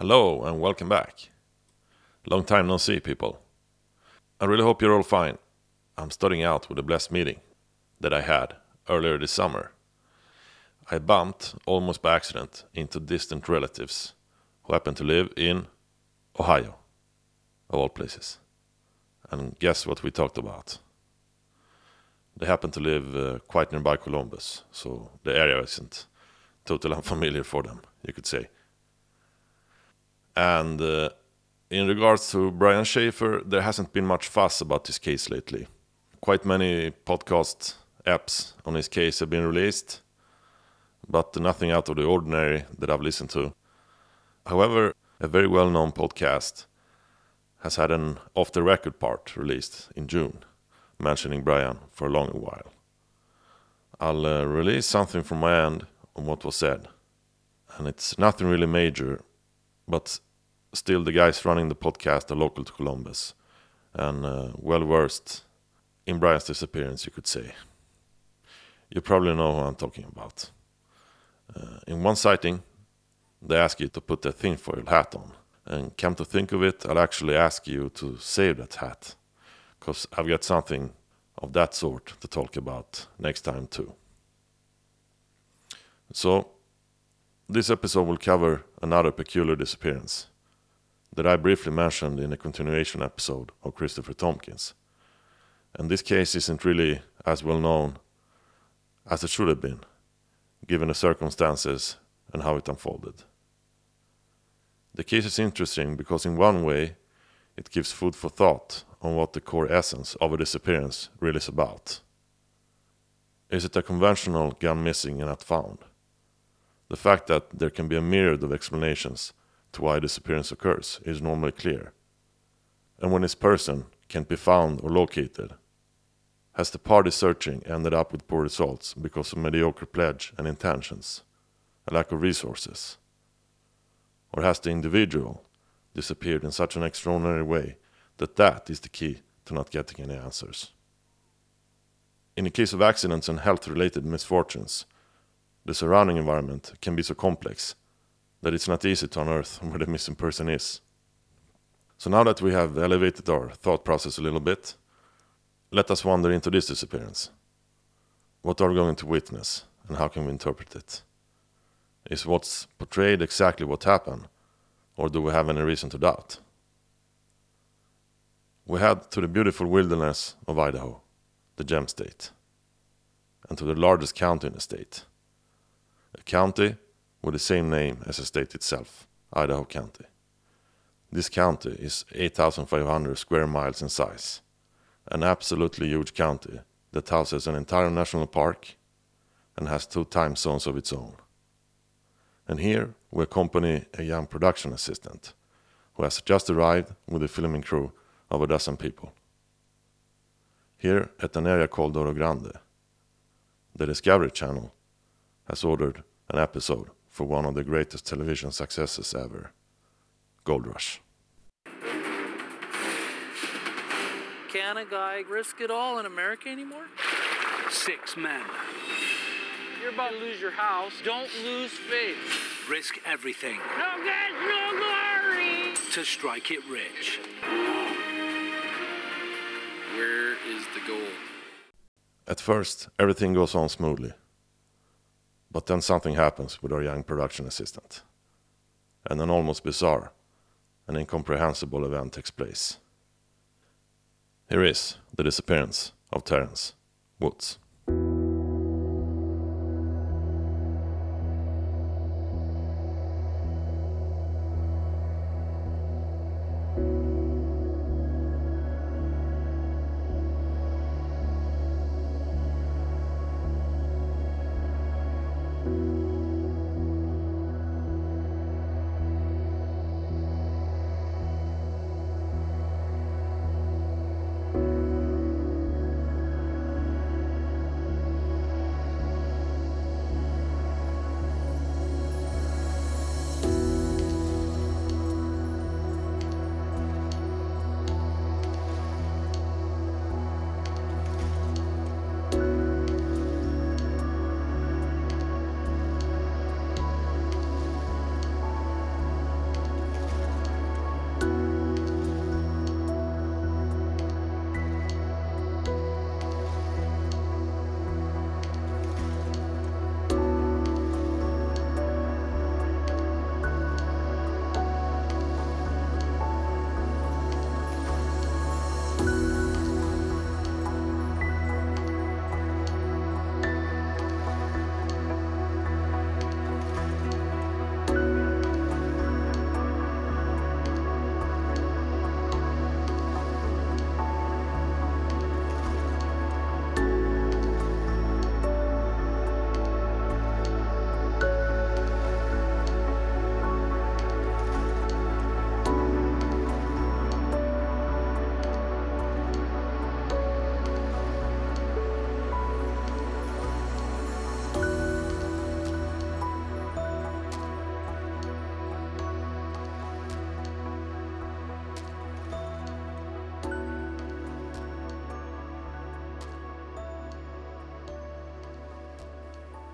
Hello and welcome back. Long time no see, people. I really hope you're all fine. I'm starting out with a blessed meeting that I had earlier this summer. I bumped, almost by accident, into distant relatives who happen to live in Ohio, of all places. And guess what we talked about? They happen to live uh, quite nearby Columbus, so the area isn't totally unfamiliar for them, you could say. And uh, in regards to Brian Shaffer, there hasn't been much fuss about this case lately. Quite many podcast apps on his case have been released, but nothing out of the ordinary that I've listened to. However, a very well known podcast has had an off the record part released in June, mentioning Brian for a long while. I'll uh, release something from my end on what was said, and it's nothing really major, but still the guys running the podcast are local to Columbus and uh, well versed in Brian's disappearance, you could say. You probably know who I'm talking about. Uh, in one sighting, they ask you to put a tinfoil hat on. And come to think of it, I'll actually ask you to save that hat. Because I've got something of that sort to talk about next time too. So, this episode will cover another peculiar disappearance that I briefly mentioned in a continuation episode of Christopher Tompkins. And this case isn't really as well known as it should have been, given the circumstances and how it unfolded. The case is interesting because, in one way, it gives food for thought on what the core essence of a disappearance really is about. Is it a conventional gun missing and not found? The fact that there can be a myriad of explanations to why disappearance occurs is normally clear. And when this person can't be found or located, has the party searching ended up with poor results because of mediocre pledge and intentions, a lack of resources? Or has the individual disappeared in such an extraordinary way that that is the key to not getting any answers? In the case of accidents and health related misfortunes, the surrounding environment can be so complex that it's not easy to unearth where the missing person is. So now that we have elevated our thought process a little bit, let us wander into this disappearance. What are we going to witness, and how can we interpret it? Is what's portrayed exactly what happened, or do we have any reason to doubt? We head to the beautiful wilderness of Idaho, the gem state, and to the largest county in the state. A county with the same name as the state itself, Idaho County. This county is 8,500 square miles in size, an absolutely huge county that houses an entire national park and has two time zones of its own. And here we accompany a young production assistant who has just arrived with a filming crew of a dozen people. Here at an area called Oro Grande, the Discovery Channel has ordered an episode for one of the greatest television successes ever Gold Rush. Can a guy risk it all in America anymore? Six men. You're about to lose your house. Don't lose faith. Risk everything No get no glory. to strike it rich. Where is the gold? At first, everything goes on smoothly. But then something happens with our young production assistant. And an almost bizarre and incomprehensible event takes place. Here is the disappearance of Terrence Woods.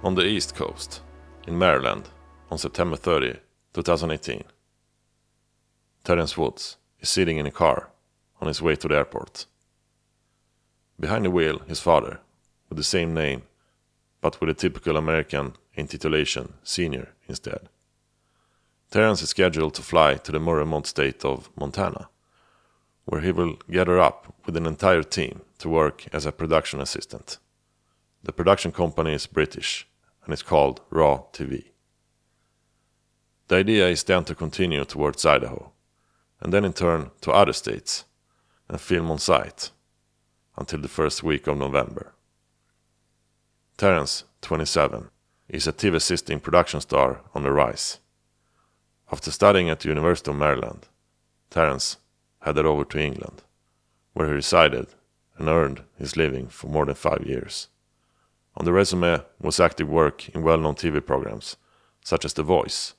On the East Coast, in Maryland, on September 30, 2018, Terrence Woods is sitting in a car on his way to the airport. Behind the wheel, his father, with the same name, but with a typical American intitulation, Senior, instead. Terrence is scheduled to fly to the more remote state of Montana, where he will gather up with an entire team to work as a production assistant. The production company is British and it's called Raw TV. The idea is then to continue towards Idaho, and then in turn to other states, and film on site until the first week of November. Terrence, 27, is a TV assisting production star on the rise. After studying at the University of Maryland, Terrence headed over to England, where he resided and earned his living for more than five years. On the resume was active work in well known TV programs such as The Voice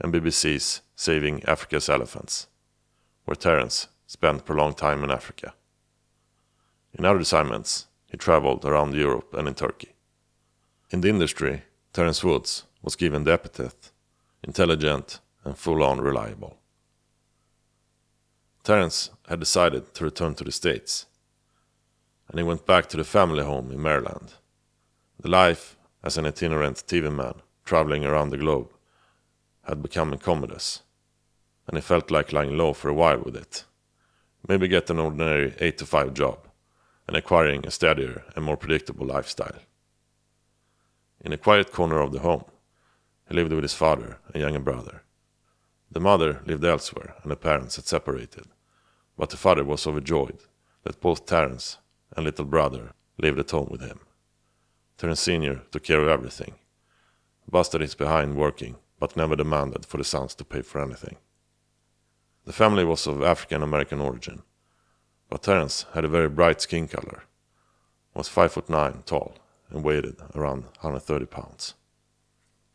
and BBC's Saving Africa's Elephants, where Terrence spent prolonged time in Africa. In other assignments, he traveled around Europe and in Turkey. In the industry, Terrence Woods was given the epithet intelligent and full on reliable. Terrence had decided to return to the States, and he went back to the family home in Maryland. The life as an itinerant TV man traveling around the globe had become incommodious, and he felt like lying low for a while with it. Maybe get an ordinary 8 to 5 job and acquiring a steadier and more predictable lifestyle. In a quiet corner of the home, he lived with his father and younger brother. The mother lived elsewhere and the parents had separated, but the father was overjoyed that both Terrence and little brother lived at home with him. Terrence Sr. took care of everything, busted his behind working, but never demanded for the sons to pay for anything. The family was of African American origin, but Terrence had a very bright skin color, was five foot nine tall, and weighed around 130 pounds.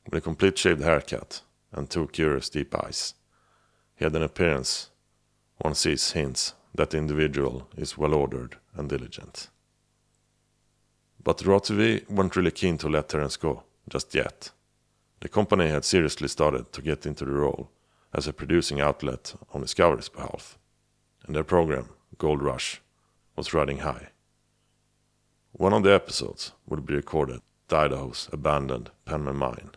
With a complete shaved haircut and two curious deep eyes, he had an appearance one sees hints that the individual is well ordered and diligent. But TV weren't really keen to let Terrence go just yet. The company had seriously started to get into the role as a producing outlet on Discovery's behalf, and their program, Gold Rush, was riding high. One of the episodes would be recorded at Idaho's abandoned Penman Mine.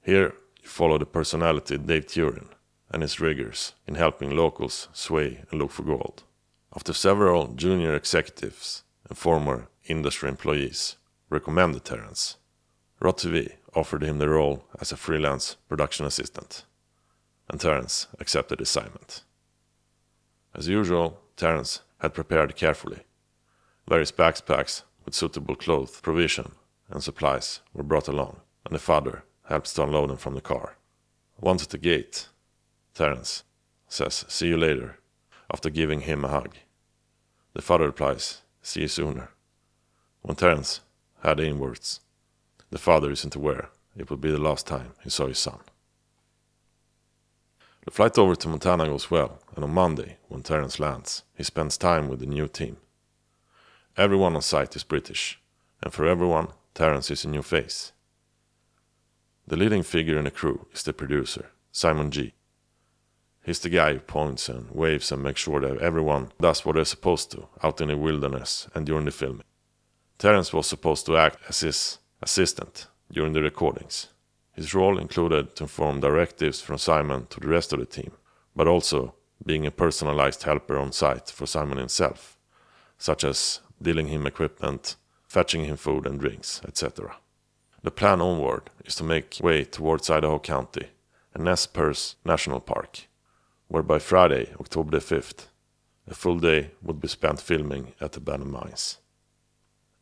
Here, you follow the personality Dave Turin and his riggers in helping locals sway and look for gold. After several junior executives and former industry employees recommended Terrence, Raw TV offered him the role as a freelance production assistant, and Terrence accepted the assignment. As usual, Terrence had prepared carefully. Various backpacks with suitable clothes, provision, and supplies were brought along, and the father helps to unload them from the car. Once at the gate, Terrence says, See you later, after giving him a hug. The father replies, See you sooner. When Terrence had inwards, the father isn't aware it would be the last time he saw his son. The flight over to Montana goes well, and on Monday, when Terrence lands, he spends time with the new team. Everyone on site is British, and for everyone, Terrence is a new face. The leading figure in the crew is the producer, Simon G. He's the guy who points and waves and makes sure that everyone does what they're supposed to out in the wilderness and during the filming. Terrence was supposed to act as his assistant during the recordings. His role included to inform directives from Simon to the rest of the team, but also being a personalized helper on site for Simon himself, such as dealing him equipment, fetching him food and drinks, etc. The plan onward is to make way towards Idaho County and Nez Perce National Park, where by Friday, October the 5th, a full day would be spent filming at the abandoned mines.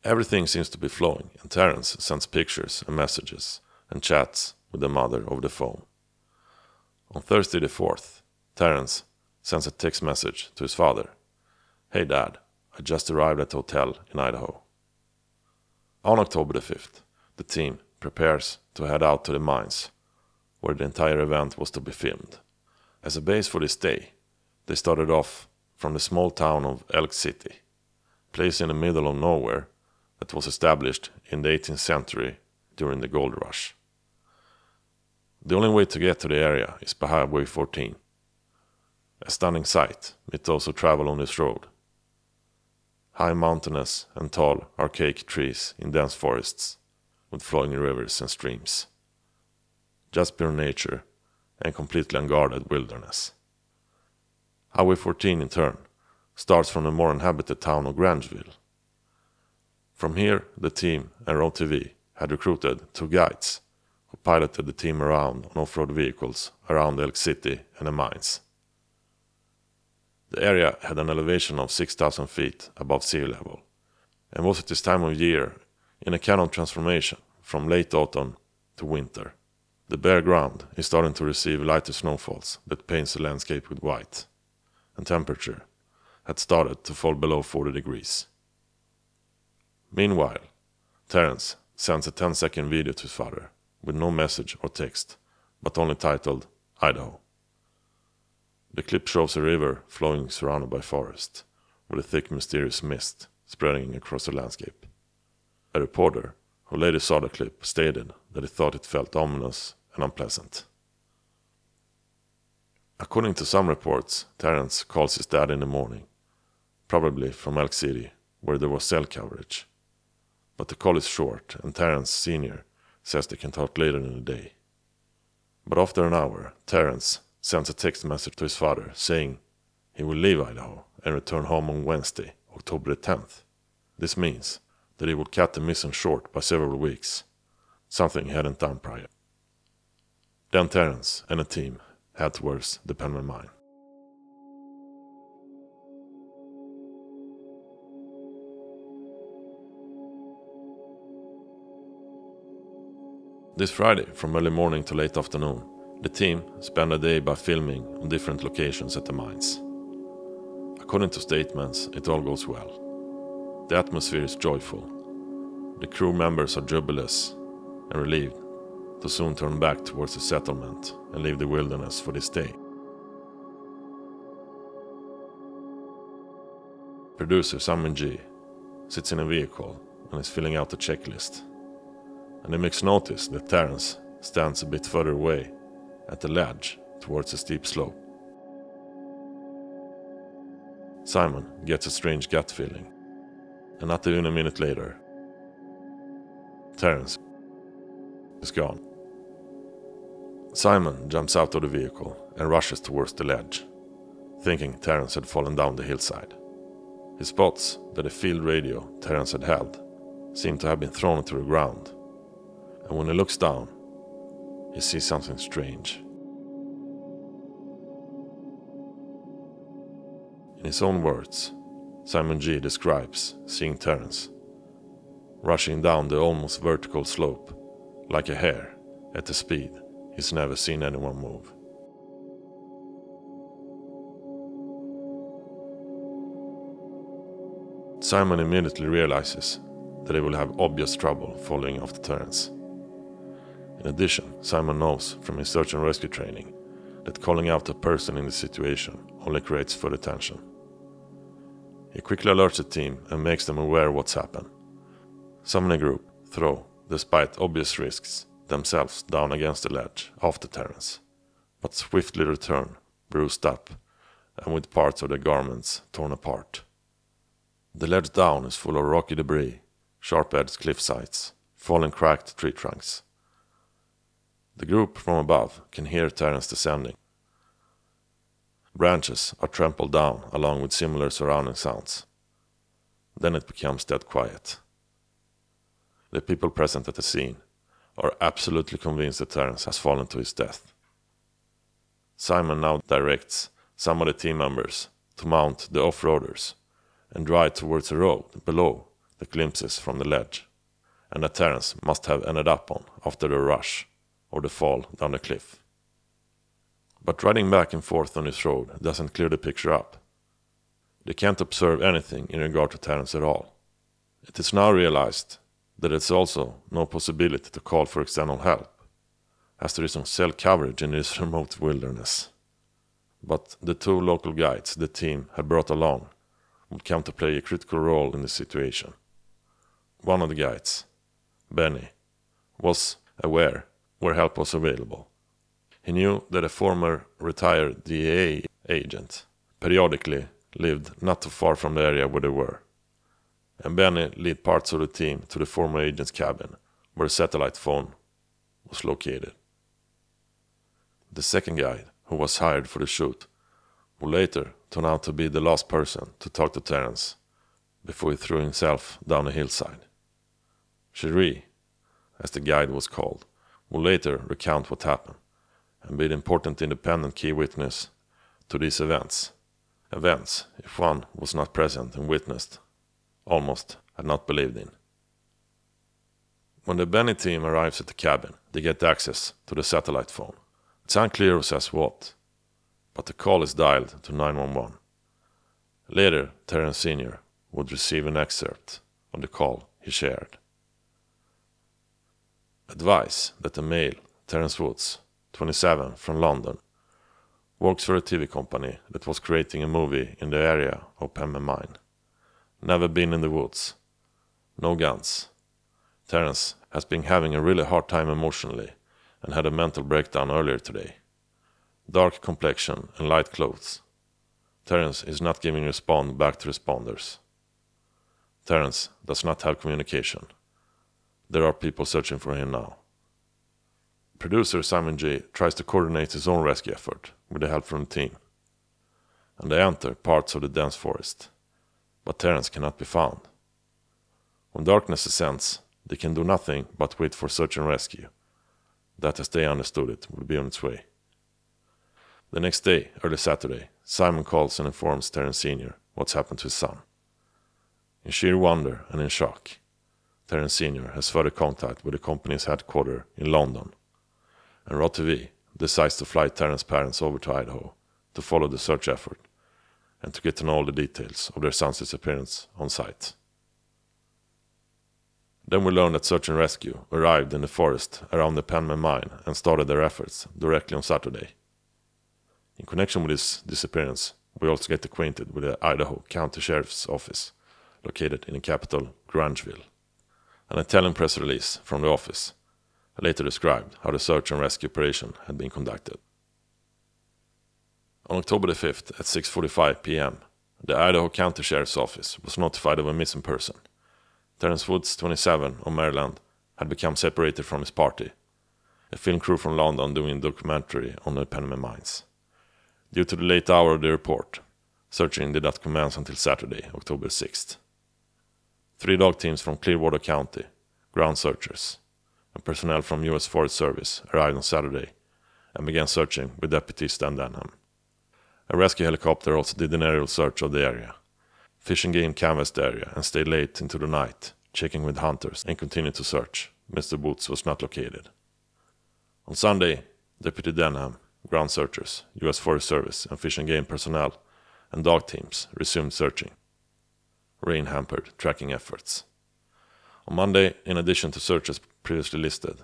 Everything seems to be flowing, and Terrence sends pictures and messages and chats with the mother over the phone. On Thursday the 4th, Terrence sends a text message to his father Hey dad, I just arrived at the hotel in Idaho. On October the 5th, the team prepares to head out to the mines, where the entire event was to be filmed. As a base for this day, they started off from the small town of Elk City, place in the middle of nowhere that was established in the 18th century during the gold rush. The only way to get to the area is by Highway 14. A stunning sight with those who travel on this road. High mountainous and tall archaic trees in dense forests with flowing rivers and streams. Just pure nature and completely unguarded wilderness. Highway 14 in turn starts from the more inhabited town of Grangeville. From here, the team and Raw TV had recruited two guides who piloted the team around on off-road vehicles around Elk City and the mines. The area had an elevation of 6,000 feet above sea level and was at this time of year in a kind of transformation from late autumn to winter. The bare ground is starting to receive lighter snowfalls that paints the landscape with white, and temperature had started to fall below 40 degrees. Meanwhile, Terrence sends a 10 second video to his father with no message or text, but only titled Idaho. The clip shows a river flowing surrounded by forest, with a thick mysterious mist spreading across the landscape. A reporter who later saw the clip stated that he thought it felt ominous and unpleasant. According to some reports, Terrence calls his dad in the morning, probably from Elk City, where there was cell coverage. But the call is short, and Terrence Sr. says they can talk later in the day. But after an hour, Terrence sends a text message to his father saying he will leave Idaho and return home on Wednesday, October 10th. This means that he will cut the mission short by several weeks, something he hadn't done prior. Then Terrence and a team head towards the Penman mine. This Friday, from early morning to late afternoon, the team spend a day by filming on different locations at the mines. According to statements, it all goes well. The atmosphere is joyful. The crew members are jubilous and relieved to soon turn back towards the settlement and leave the wilderness for this day. Producer Simon G sits in a vehicle and is filling out a checklist. And he makes notice that Terrence stands a bit further away at the ledge towards a steep slope. Simon gets a strange gut feeling, and not even a minute later, Terrence is gone. Simon jumps out of the vehicle and rushes towards the ledge, thinking Terrence had fallen down the hillside. He spots that the field radio Terrence had held seemed to have been thrown to the ground, and when he looks down, he sees something strange. In his own words, Simon G describes seeing Terrence rushing down the almost vertical slope like a hare at a speed he's never seen anyone move. Simon immediately realizes that he will have obvious trouble following after Terrence. In addition, Simon knows from his search and rescue training that calling out a person in the situation only creates further tension. He quickly alerts the team and makes them aware what's happened. Some in the group throw, despite obvious risks, themselves down against the ledge after Terrence, but swiftly return, bruised up, and with parts of their garments torn apart. The ledge down is full of rocky debris, sharp edged cliff sides, fallen cracked tree trunks. The group from above can hear Terrence descending. Branches are trampled down along with similar surrounding sounds. Then it becomes dead quiet. The people present at the scene are absolutely convinced that Terrence has fallen to his death. Simon now directs some of the team members to mount the off-roaders and drive towards the road below the glimpses from the ledge, and that Terrence must have ended up on after the rush or the fall down the cliff. But riding back and forth on this road doesn't clear the picture up. They can't observe anything in regard to Terrence at all. It is now realized that it's also no possibility to call for external help, as there is no cell coverage in this remote wilderness. But the two local guides the team had brought along would come to play a critical role in the situation. One of the guides, Benny, was aware where help was available. He knew that a former retired DEA agent periodically lived not too far from the area where they were, and Benny led parts of the team to the former agent's cabin where the satellite phone was located. The second guide, who was hired for the shoot, would later turn out to be the last person to talk to Terrence before he threw himself down a hillside. Cherie, as the guide was called, would later recount what happened and be the important independent key witness to these events. Events, if one was not present and witnessed, almost had not believed in. When the Benny team arrives at the cabin, they get access to the satellite phone. It's unclear who says what, but the call is dialed to 911. Later, Terrence Sr. would receive an excerpt of the call he shared. Advice that the male, Terrence Woods, 27, from London, works for a TV company that was creating a movie in the area of Penman Mine. Never been in the woods. No guns. Terrence has been having a really hard time emotionally and had a mental breakdown earlier today. Dark complexion and light clothes. Terrence is not giving respond back to responders. Terrence does not have communication. There are people searching for him now. Producer Simon J tries to coordinate his own rescue effort with the help from the team. And they enter parts of the dense forest. But Terrence cannot be found. When darkness descends, they can do nothing but wait for search and rescue. That, as they understood it, would be on its way. The next day, early Saturday, Simon calls and informs Terrence Sr. what's happened to his son. In sheer wonder and in shock, Terrence Sr. has further contact with the company's headquarters in London, and Raw decides to fly Terrence's parents over to Idaho to follow the search effort and to get to know all the details of their son's disappearance on site. Then we learn that search and rescue arrived in the forest around the Penman mine and started their efforts directly on Saturday. In connection with this disappearance, we also get acquainted with the Idaho County Sheriff's Office, located in the capital, Grangeville. An Italian press release from the office later described how the search and rescue operation had been conducted. On October the 5th at 6:45 p.m., the Idaho County Sheriff's Office was notified of a missing person. Terrence Woods, 27, of Maryland, had become separated from his party, a film crew from London doing a documentary on the Penman mines. Due to the late hour of the report, searching did not commence until Saturday, October 6th. Three dog teams from Clearwater County, ground searchers, and personnel from U.S. Forest Service arrived on Saturday and began searching with Deputy Stan Denham. A rescue helicopter also did an aerial search of the area. Fish and Game canvassed the area and stayed late into the night, checking with hunters and continued to search. Mr. Woods was not located. On Sunday, Deputy Denham, ground searchers, U.S. Forest Service, and Fish and Game personnel and dog teams resumed searching. Rain hampered tracking efforts. On Monday, in addition to searches previously listed,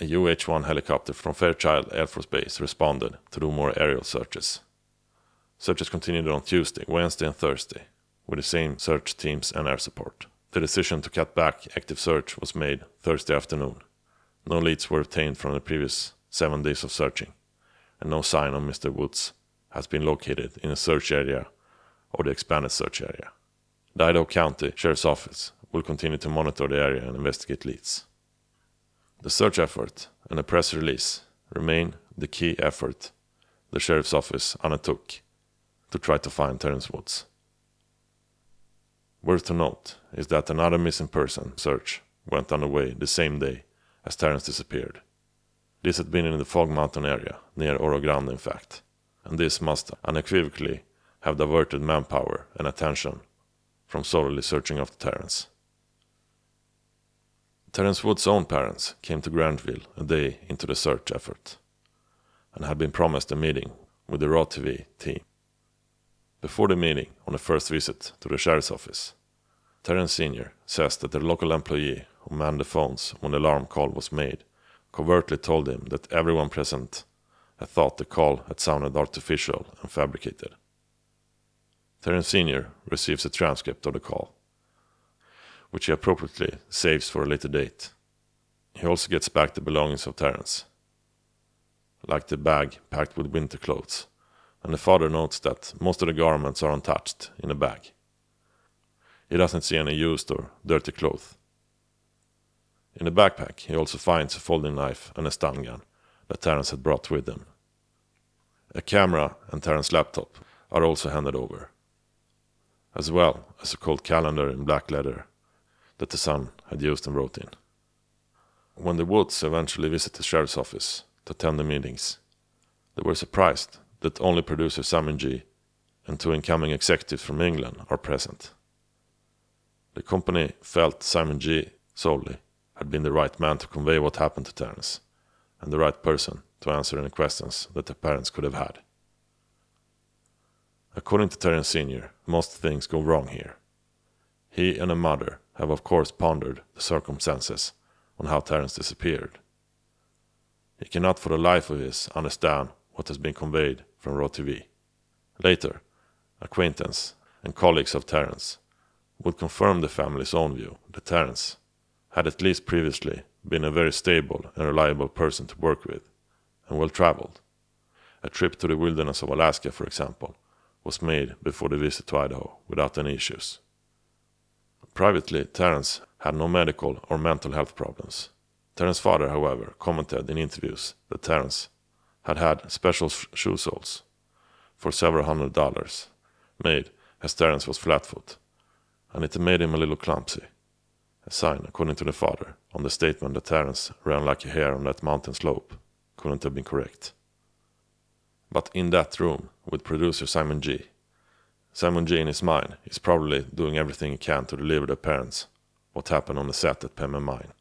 a UH 1 helicopter from Fairchild Air Force Base responded to do more aerial searches. Searches continued on Tuesday, Wednesday, and Thursday, with the same search teams and air support. The decision to cut back active search was made Thursday afternoon. No leads were obtained from the previous seven days of searching, and no sign of Mr. Woods has been located in the search area or the expanded search area. The Idaho County Sheriff's Office will continue to monitor the area and investigate leads. The search effort and the press release remain the key effort the Sheriff's Office undertook to try to find Terrence Woods. Worth to note is that another missing person search went underway the same day as Terrence disappeared. This had been in the Fog Mountain area, near Oro Grande in fact, and this must unequivocally have diverted manpower and attention from solely searching after Terrence. Terrence Wood's own parents came to Grangeville a day into the search effort and had been promised a meeting with the Raw TV team. Before the meeting, on the first visit to the sheriff's office, Terrence Sr. says that the local employee who manned the phones when the alarm call was made covertly told him that everyone present had thought the call had sounded artificial and fabricated. Terrence Sr. receives a transcript of the call, which he appropriately saves for a later date, he also gets back the belongings of Terrence, like the bag packed with winter clothes, and the father notes that most of the garments are untouched in the bag. He doesn't see any used or dirty clothes. In the backpack, he also finds a folding knife and a stun gun that Terrence had brought with him. A camera and Terrence's laptop are also handed over, as well as a cold calendar in black leather that the son had used and wrote in. When the Woods eventually visit the sheriff's office to attend the meetings, they were surprised that only producer Simon G and two incoming executives from England are present. The company felt Simon G solely had been the right man to convey what happened to Terrence, and the right person to answer any questions that the parents could have had. According to Terrence Sr., most things go wrong here. He and a mother have of course pondered the circumstances on how Terrence disappeared. He cannot for the life of his understand what has been conveyed from Raw TV. Later, acquaintance and colleagues of Terrence would confirm the family's own view that Terrence had at least previously been a very stable and reliable person to work with, and well traveled. A trip to the wilderness of Alaska, for example, was made before the visit to Idaho without any issues. Privately, Terrence had no medical or mental health problems. Terrence's father, however, commented in interviews that Terrence had had special shoe soles for several hundred dollars made as Terrence was flatfoot, and it made him a little clumsy. A sign, according to the father, on the statement that Terrence ran like a hare on that mountain slope couldn't have been correct. But in that room with producer Simon G, Simon G in his mind is probably doing everything he can to deliver the parents what happened on the set at Penman Mine.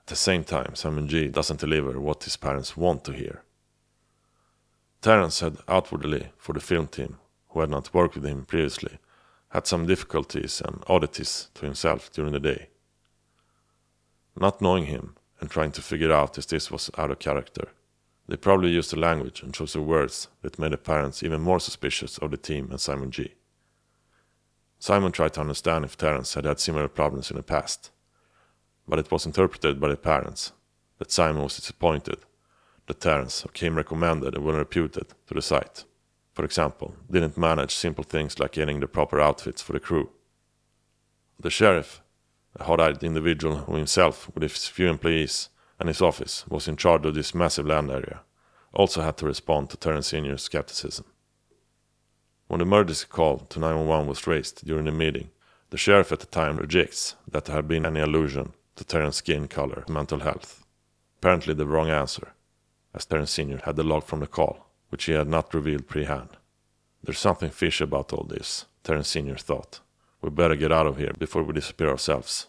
At the same time, Simon G doesn't deliver what his parents want to hear. Terrence had outwardly, for the film team, who had not worked with him previously, had some difficulties and oddities to himself during the day. Not knowing him and trying to figure out if this was out of character, they probably used the language and chose the words that made the parents even more suspicious of the team and Simon G. Simon tried to understand if Terrence had had similar problems in the past, but it was interpreted by the parents that Simon was disappointed Terrence came recommended and well reputed to the site. For example, didn't manage simple things like getting the proper outfits for the crew. The sheriff, a hot-eyed individual who himself, with his few employees and his office, was in charge of this massive land area, also had to respond to Terrence Sr.'s skepticism. When the emergency call to 911 was raised during the meeting, the sheriff at the time rejects that there had been any allusion to Terrence's skin color mental health. Apparently the wrong answer, as Terrence Sr. had the log from the call, which he had not revealed pre-hand. There's something fishy about all this, Terrence Sr. thought. We better get out of here before we disappear ourselves.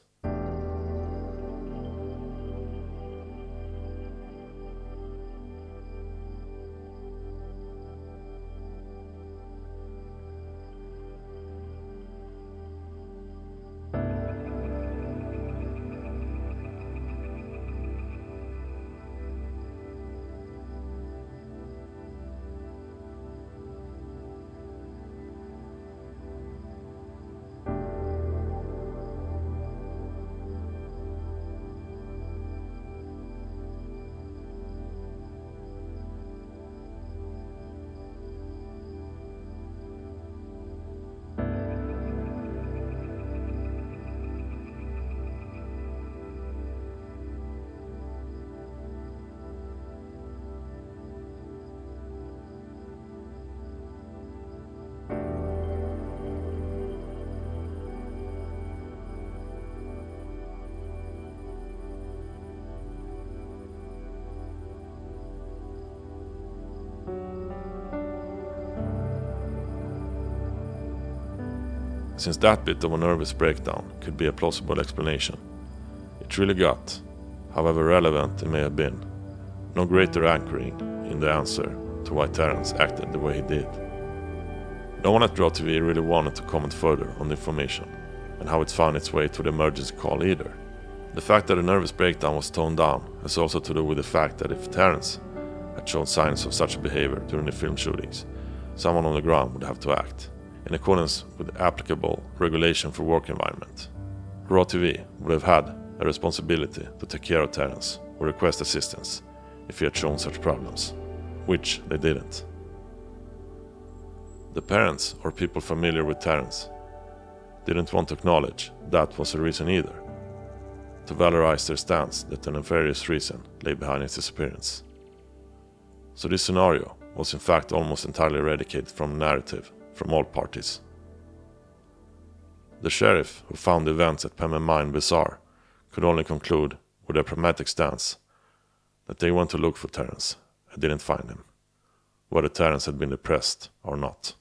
Since that bit of a nervous breakdown could be a plausible explanation. It really got, however relevant it may have been, no greater anchoring in the answer to why Terrence acted the way he did. No one at Raw TV really wanted to comment further on the information and how it found its way to the emergency call either. The fact that the nervous breakdown was toned down has also to do with the fact that if Terrence had shown signs of such behavior during the film shootings, someone on the ground would have to act in accordance with applicable regulation for work environment. Raw TV would have had a responsibility to take care of Terrence or request assistance if he had shown such problems, which they didn't. The parents or people familiar with Terrence didn't want to acknowledge that was a reason either, to valorize their stance that a nefarious reason lay behind his disappearance. So this scenario was in fact almost entirely eradicated from the narrative from all parties. The sheriff who found events at Penman Mine bizarre could only conclude with a pragmatic stance that they went to look for Terrence and didn't find him, whether Terrence had been depressed or not.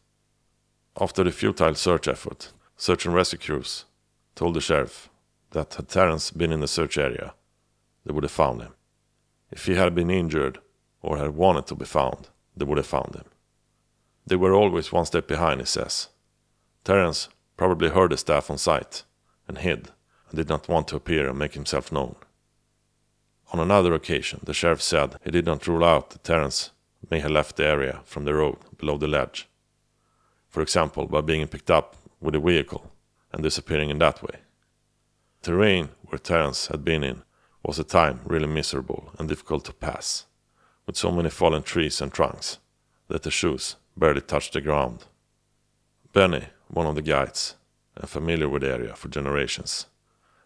After the futile search effort, search and rescue crews told the sheriff that had Terrence been in the search area, they would have found him. If he had been injured or had wanted to be found, they would have found him. They were always one step behind, he says. Terrence probably heard the staff on site and hid and did not want to appear and make himself known. On another occasion, the sheriff said he did not rule out that Terrence may have left the area from the road below the ledge, for example, by being picked up with a vehicle and disappearing in that way. The terrain where Terrence had been in was at time really miserable and difficult to pass, with so many fallen trees and trunks that the shoes barely touched the ground. Benny, one of the guides, and familiar with the area for generations,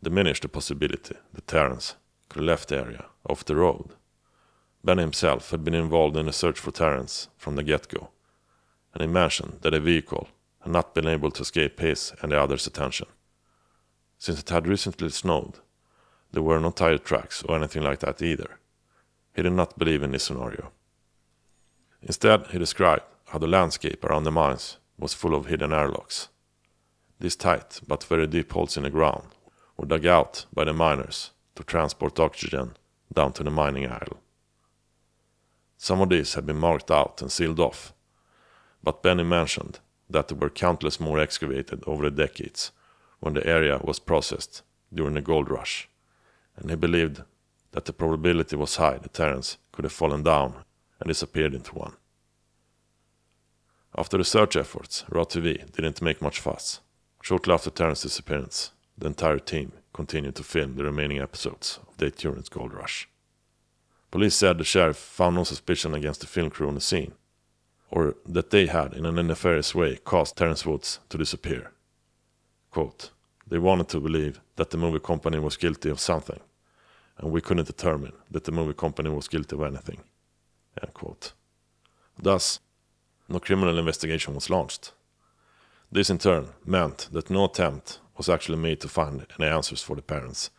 diminished the possibility that Terrence could have left the area off the road. Benny himself had been involved in the search for Terrence from the get-go, and he mentioned that a vehicle had not been able to escape his and the others' attention. Since it had recently snowed, there were no tire tracks or anything like that either. He did not believe in this scenario. Instead, he described how the landscape around the mines was full of hidden airlocks. These tight but very deep holes in the ground were dug out by the miners to transport oxygen down to the mining aisle. Some of these had been marked out and sealed off, but Benny mentioned that there were countless more excavated over the decades when the area was processed during the gold rush, and he believed that the probability was high that Terrence could have fallen down and disappeared into one. After the search efforts, Raw TV didn't make much fuss. Shortly after Terrence's disappearance, the entire team continued to film the remaining episodes of the Turin's Gold Rush. Police said the sheriff found no suspicion against the film crew on the scene, or that they had, in an nefarious way, caused Terrence Woods to disappear. Quote, they wanted to believe that the movie company was guilty of something, and we couldn't determine that the movie company was guilty of anything. End quote. Thus, no criminal investigation was launched. This in turn meant that no attempt was actually made to find any answers for the parents,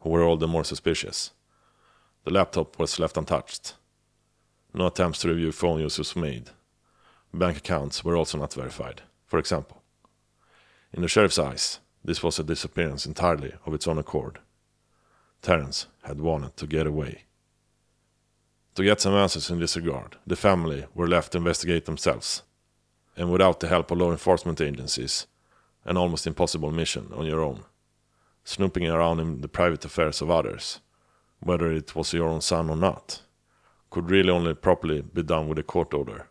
who were all the more suspicious. The laptop was left untouched. No attempts to review phone use was made. Bank accounts were also not verified, for example. In the sheriff's eyes, this was a disappearance entirely of its own accord. Terrence had wanted to get away. To get some answers in this regard, the family were left to investigate themselves, and without the help of law enforcement agencies, an almost impossible mission on your own. Snooping around in the private affairs of others, whether it was your own son or not, could really only properly be done with a court order.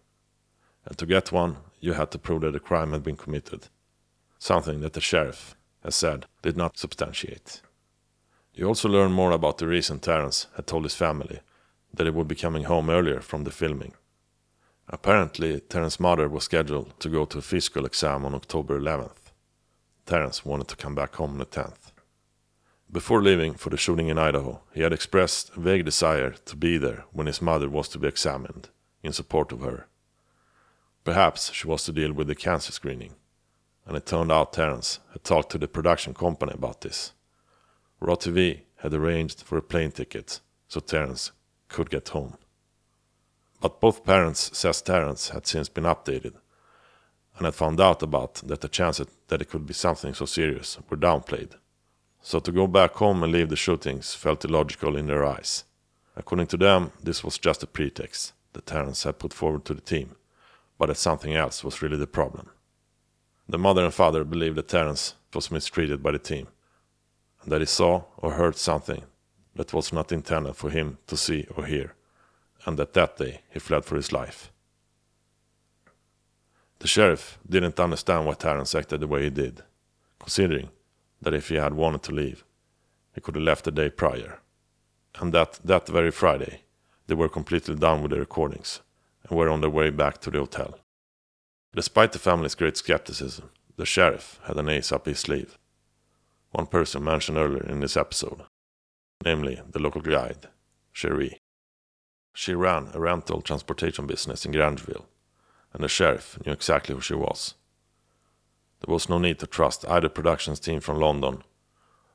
And to get one, you had to prove that a crime had been committed, something that the sheriff, as said, did not substantiate. You also learn more about the reason Terrence had told his family that he would be coming home earlier from the filming. Apparently, Terrence's mother was scheduled to go to a physical exam on October 11th. Terrence wanted to come back home on the 10th. Before leaving for the shooting in Idaho, he had expressed a vague desire to be there when his mother was to be examined, in support of her. Perhaps she was to deal with the cancer screening, and it turned out Terrence had talked to the production company about this. Raw TV had arranged for a plane ticket so Terrence could get home. But both parents says Terrence had since been updated and had found out about that the chances that it could be something so serious were downplayed. So to go back home and leave the shootings felt illogical in their eyes. According to them, this was just a pretext that Terrence had put forward to the team, but that something else was really the problem. The mother and father believed that Terrence was mistreated by the team, and that he saw or heard something that was not intended for him to see or hear, and that that day he fled for his life. The sheriff didn't understand why Terrence acted the way he did, considering that if he had wanted to leave, he could have left the day prior. And that that very Friday, they were completely done with the recordings and were on their way back to the hotel. Despite the family's great skepticism, the sheriff had an ace up his sleeve. One person mentioned earlier in this episode, namely the local guide, Cherie. She ran a rental transportation business in Grangeville, and the sheriff knew exactly who she was. There was no need to trust either productions team from London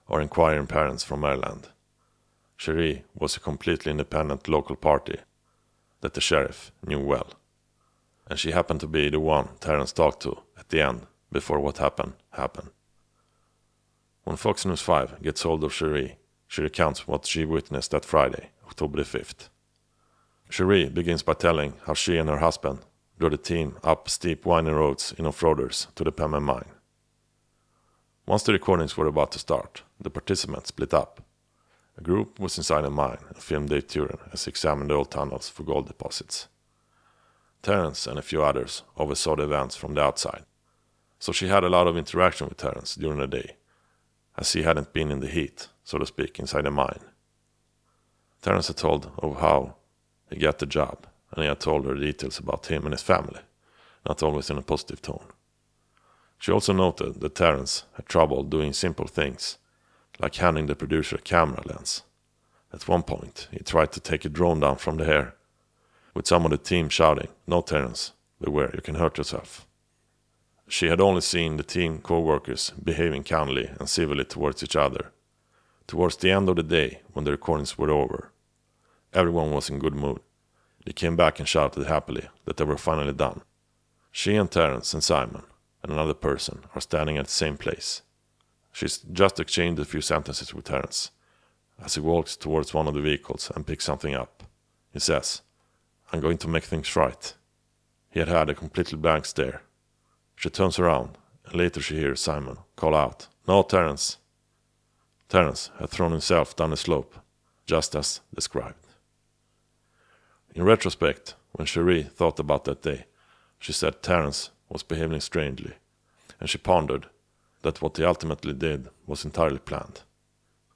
or inquiring parents from Maryland. Cherie was a completely independent local party that the sheriff knew well. And she happened to be the one Terrence talked to at the end before what happened happened. When Fox News 5 gets hold of Cherie, she recounts what she witnessed that Friday, October the 5th. Cherie begins by telling how she and her husband drove the team up steep winding roads in off-roaders to the Penman mine. Once the recordings were about to start, the participants split up. A group was inside a mine and filmed Dave Turin as he examined the old tunnels for gold deposits. Terrence and a few others oversaw the events from the outside, so she had a lot of interaction with Terrence during the day, as he hadn't been in the heat, so to speak, inside the mine. Terrence had told of how he got the job, and he had told her details about him and his family, not always in a positive tone. She also noted that Terrence had trouble doing simple things, like handing the producer a camera lens. At one point, he tried to take a drone down from the air, with some of the team shouting, No, Terrence, beware, you can hurt yourself. She had only seen the team co workers behaving kindly and civilly towards each other. Towards the end of the day, when the recordings were over, everyone was in good mood. They came back and shouted happily that they were finally done. She and Terrence and Simon and another person are standing at the same place. She's just exchanged a few sentences with Terrence as he walks towards one of the vehicles and picks something up. He says, I'm going to make things right. He had had a completely blank stare. She turns around, and later she hears Simon call out, No, Terrence. Terrence had thrown himself down the slope, just as described. In retrospect, when Cherie thought about that day, she said Terrence was behaving strangely, and she pondered that what he ultimately did was entirely planned.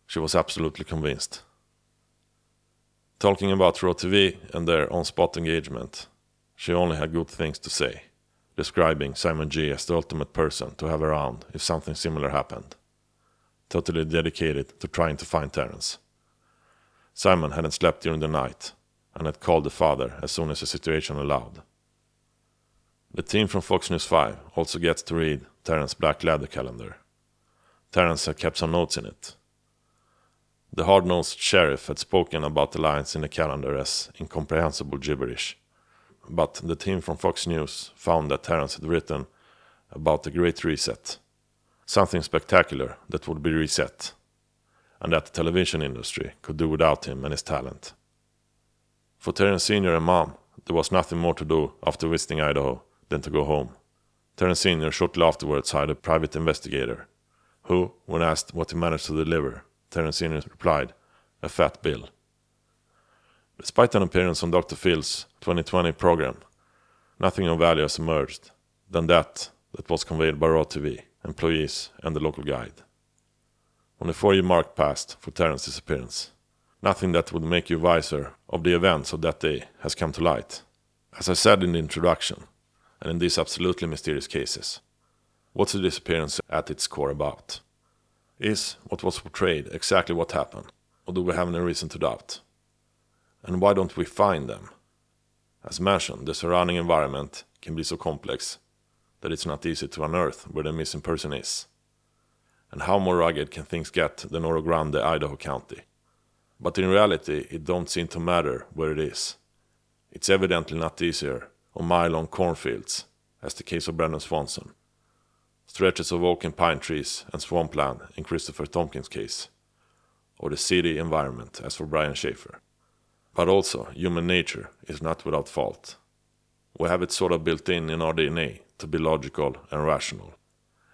She was absolutely convinced. Talking about Raw TV and their on spot engagement, she only had good things to say, describing Simon G as the ultimate person to have around if something similar happened. Totally dedicated to trying to find Terrence. Simon hadn't slept during the night and had called the father as soon as the situation allowed. The team from Fox News 5 also gets to read Terrence's black leather calendar. Terrence had kept some notes in it. The hard nosed sheriff had spoken about the lines in the calendar as incomprehensible gibberish, but the team from Fox News found that Terrence had written about the Great Reset, something spectacular that would be reset, and that the television industry could do without him and his talent. For Terrence Sr. and Mom, there was nothing more to do after visiting Idaho than to go home. Terrence Sr. shortly afterwards hired a private investigator, who, when asked what he managed to deliver, Terrence Sr. replied, a fat bill. Despite an appearance on Dr. Phil's 2020 program, nothing of value has emerged than that that was conveyed by Raw TV, employees, and the local guide. When the four year mark passed for Terrence's disappearance, nothing that would make you wiser of the events of that day has come to light. As I said in the introduction, and in these absolutely mysterious cases. What's the disappearance at its core about? Is what was portrayed exactly what happened, or do we have any reason to doubt? And why don't we find them? As mentioned, the surrounding environment can be so complex that it's not easy to unearth where the missing person is. And how more rugged can things get than Orogrande, Idaho County? But in reality, it don't seem to matter where it is. It's evidently not easier on mile-long cornfields, as the case of Brandon Swanson, stretches of oak and pine trees and swampland in Christopher Tompkins' case, or the city environment as for Brian Shaffer. But also, human nature is not without fault. We have it sort of built in in our DNA to be logical and rational,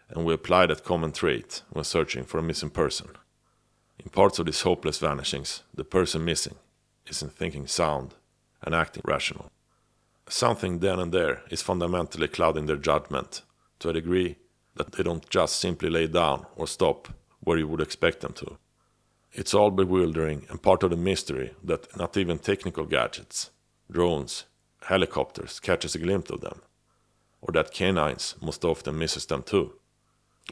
and we apply that common trait when searching for a missing person. In parts of these hopeless vanishings, the person missing isn't thinking sound and acting rational something then and there is fundamentally clouding their judgment to a degree that they don't just simply lay down or stop where you would expect them to. It's all bewildering and part of the mystery that not even technical gadgets, drones, helicopters catches a glimpse of them, or that canines most often misses them too.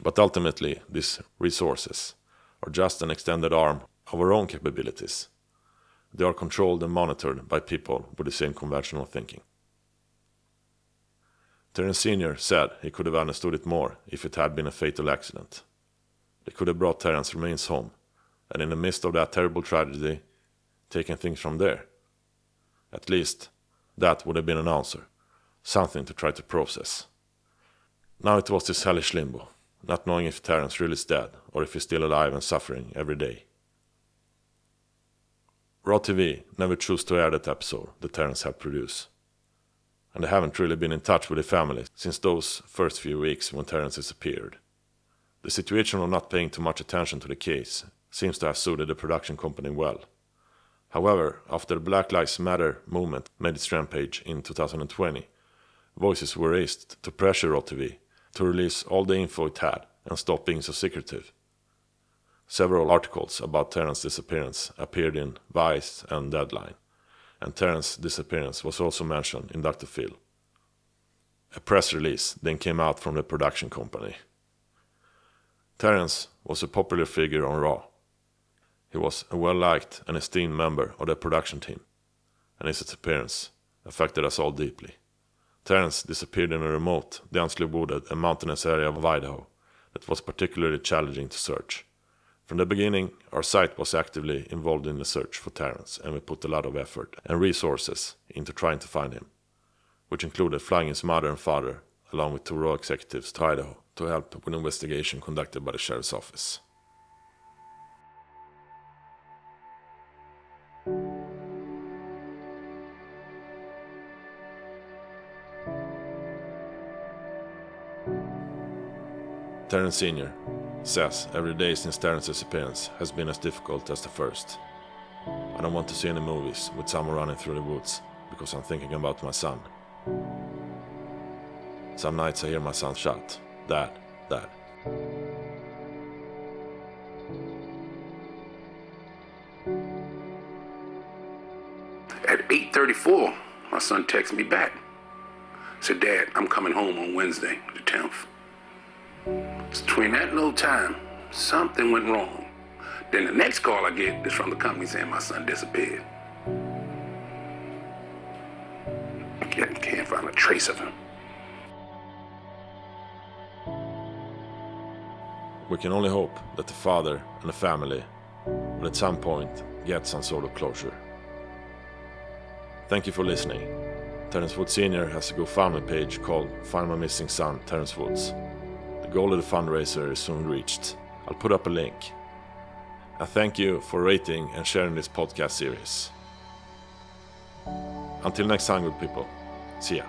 But ultimately, these resources are just an extended arm of our own capabilities. They are controlled and monitored by people with the same conventional thinking. Terrence Sr. said he could have understood it more if it had been a fatal accident. They could have brought Terrence remains home, and in the midst of that terrible tragedy, taking things from there. At least, that would have been an answer, something to try to process. Now it was this hellish limbo, not knowing if Terrence really is dead or if he's still alive and suffering every day. Raw TV never chose to air that episode that Terrence helped produce. And they haven't really been in touch with the family since those first few weeks when Terrence disappeared. The situation of not paying too much attention to the case seems to have suited the production company well. However, after the Black Lives Matter movement made its rampage in 2020, voices were raised to pressure Raw TV to release all the info it had and stop being so secretive. Several articles about Terrence's disappearance appeared in Vice and Deadline, and Terrence's disappearance was also mentioned in Dr. Phil. A press release then came out from the production company. Terrence was a popular figure on Raw. He was a well liked and esteemed member of the production team, and his disappearance affected us all deeply. Terrence disappeared in a remote, densely wooded and mountainous area of Idaho that was particularly challenging to search. From the beginning, our site was actively involved in the search for Terrence, and we put a lot of effort and resources into trying to find him, which included flying his mother and father, along with two Raw executives, to Idaho to help with an investigation conducted by the sheriff's office. Terrence Sr. says every day since Terrence's disappearance has been as difficult as the first. I don't want to see any movies with someone running through the woods because I'm thinking about my son. Some nights I hear my son shout, Dad, Dad. At 8.34, my son texts me back. Said, Dad, I'm coming home on Wednesday, the 10th. Between that little time, something went wrong. Then the next call I get is from the company saying my son disappeared. Can't, can't find a trace of him. We can only hope that the father and the family will at some point get some sort of closure. Thank you for listening. Terrence Woods Sr. has a GoFundMe page called Find My Missing Son, Terrence Woods. The goal of the fundraiser is soon reached. I'll put up a link. I thank you for rating and sharing this podcast series. Until next time, good people. See ya.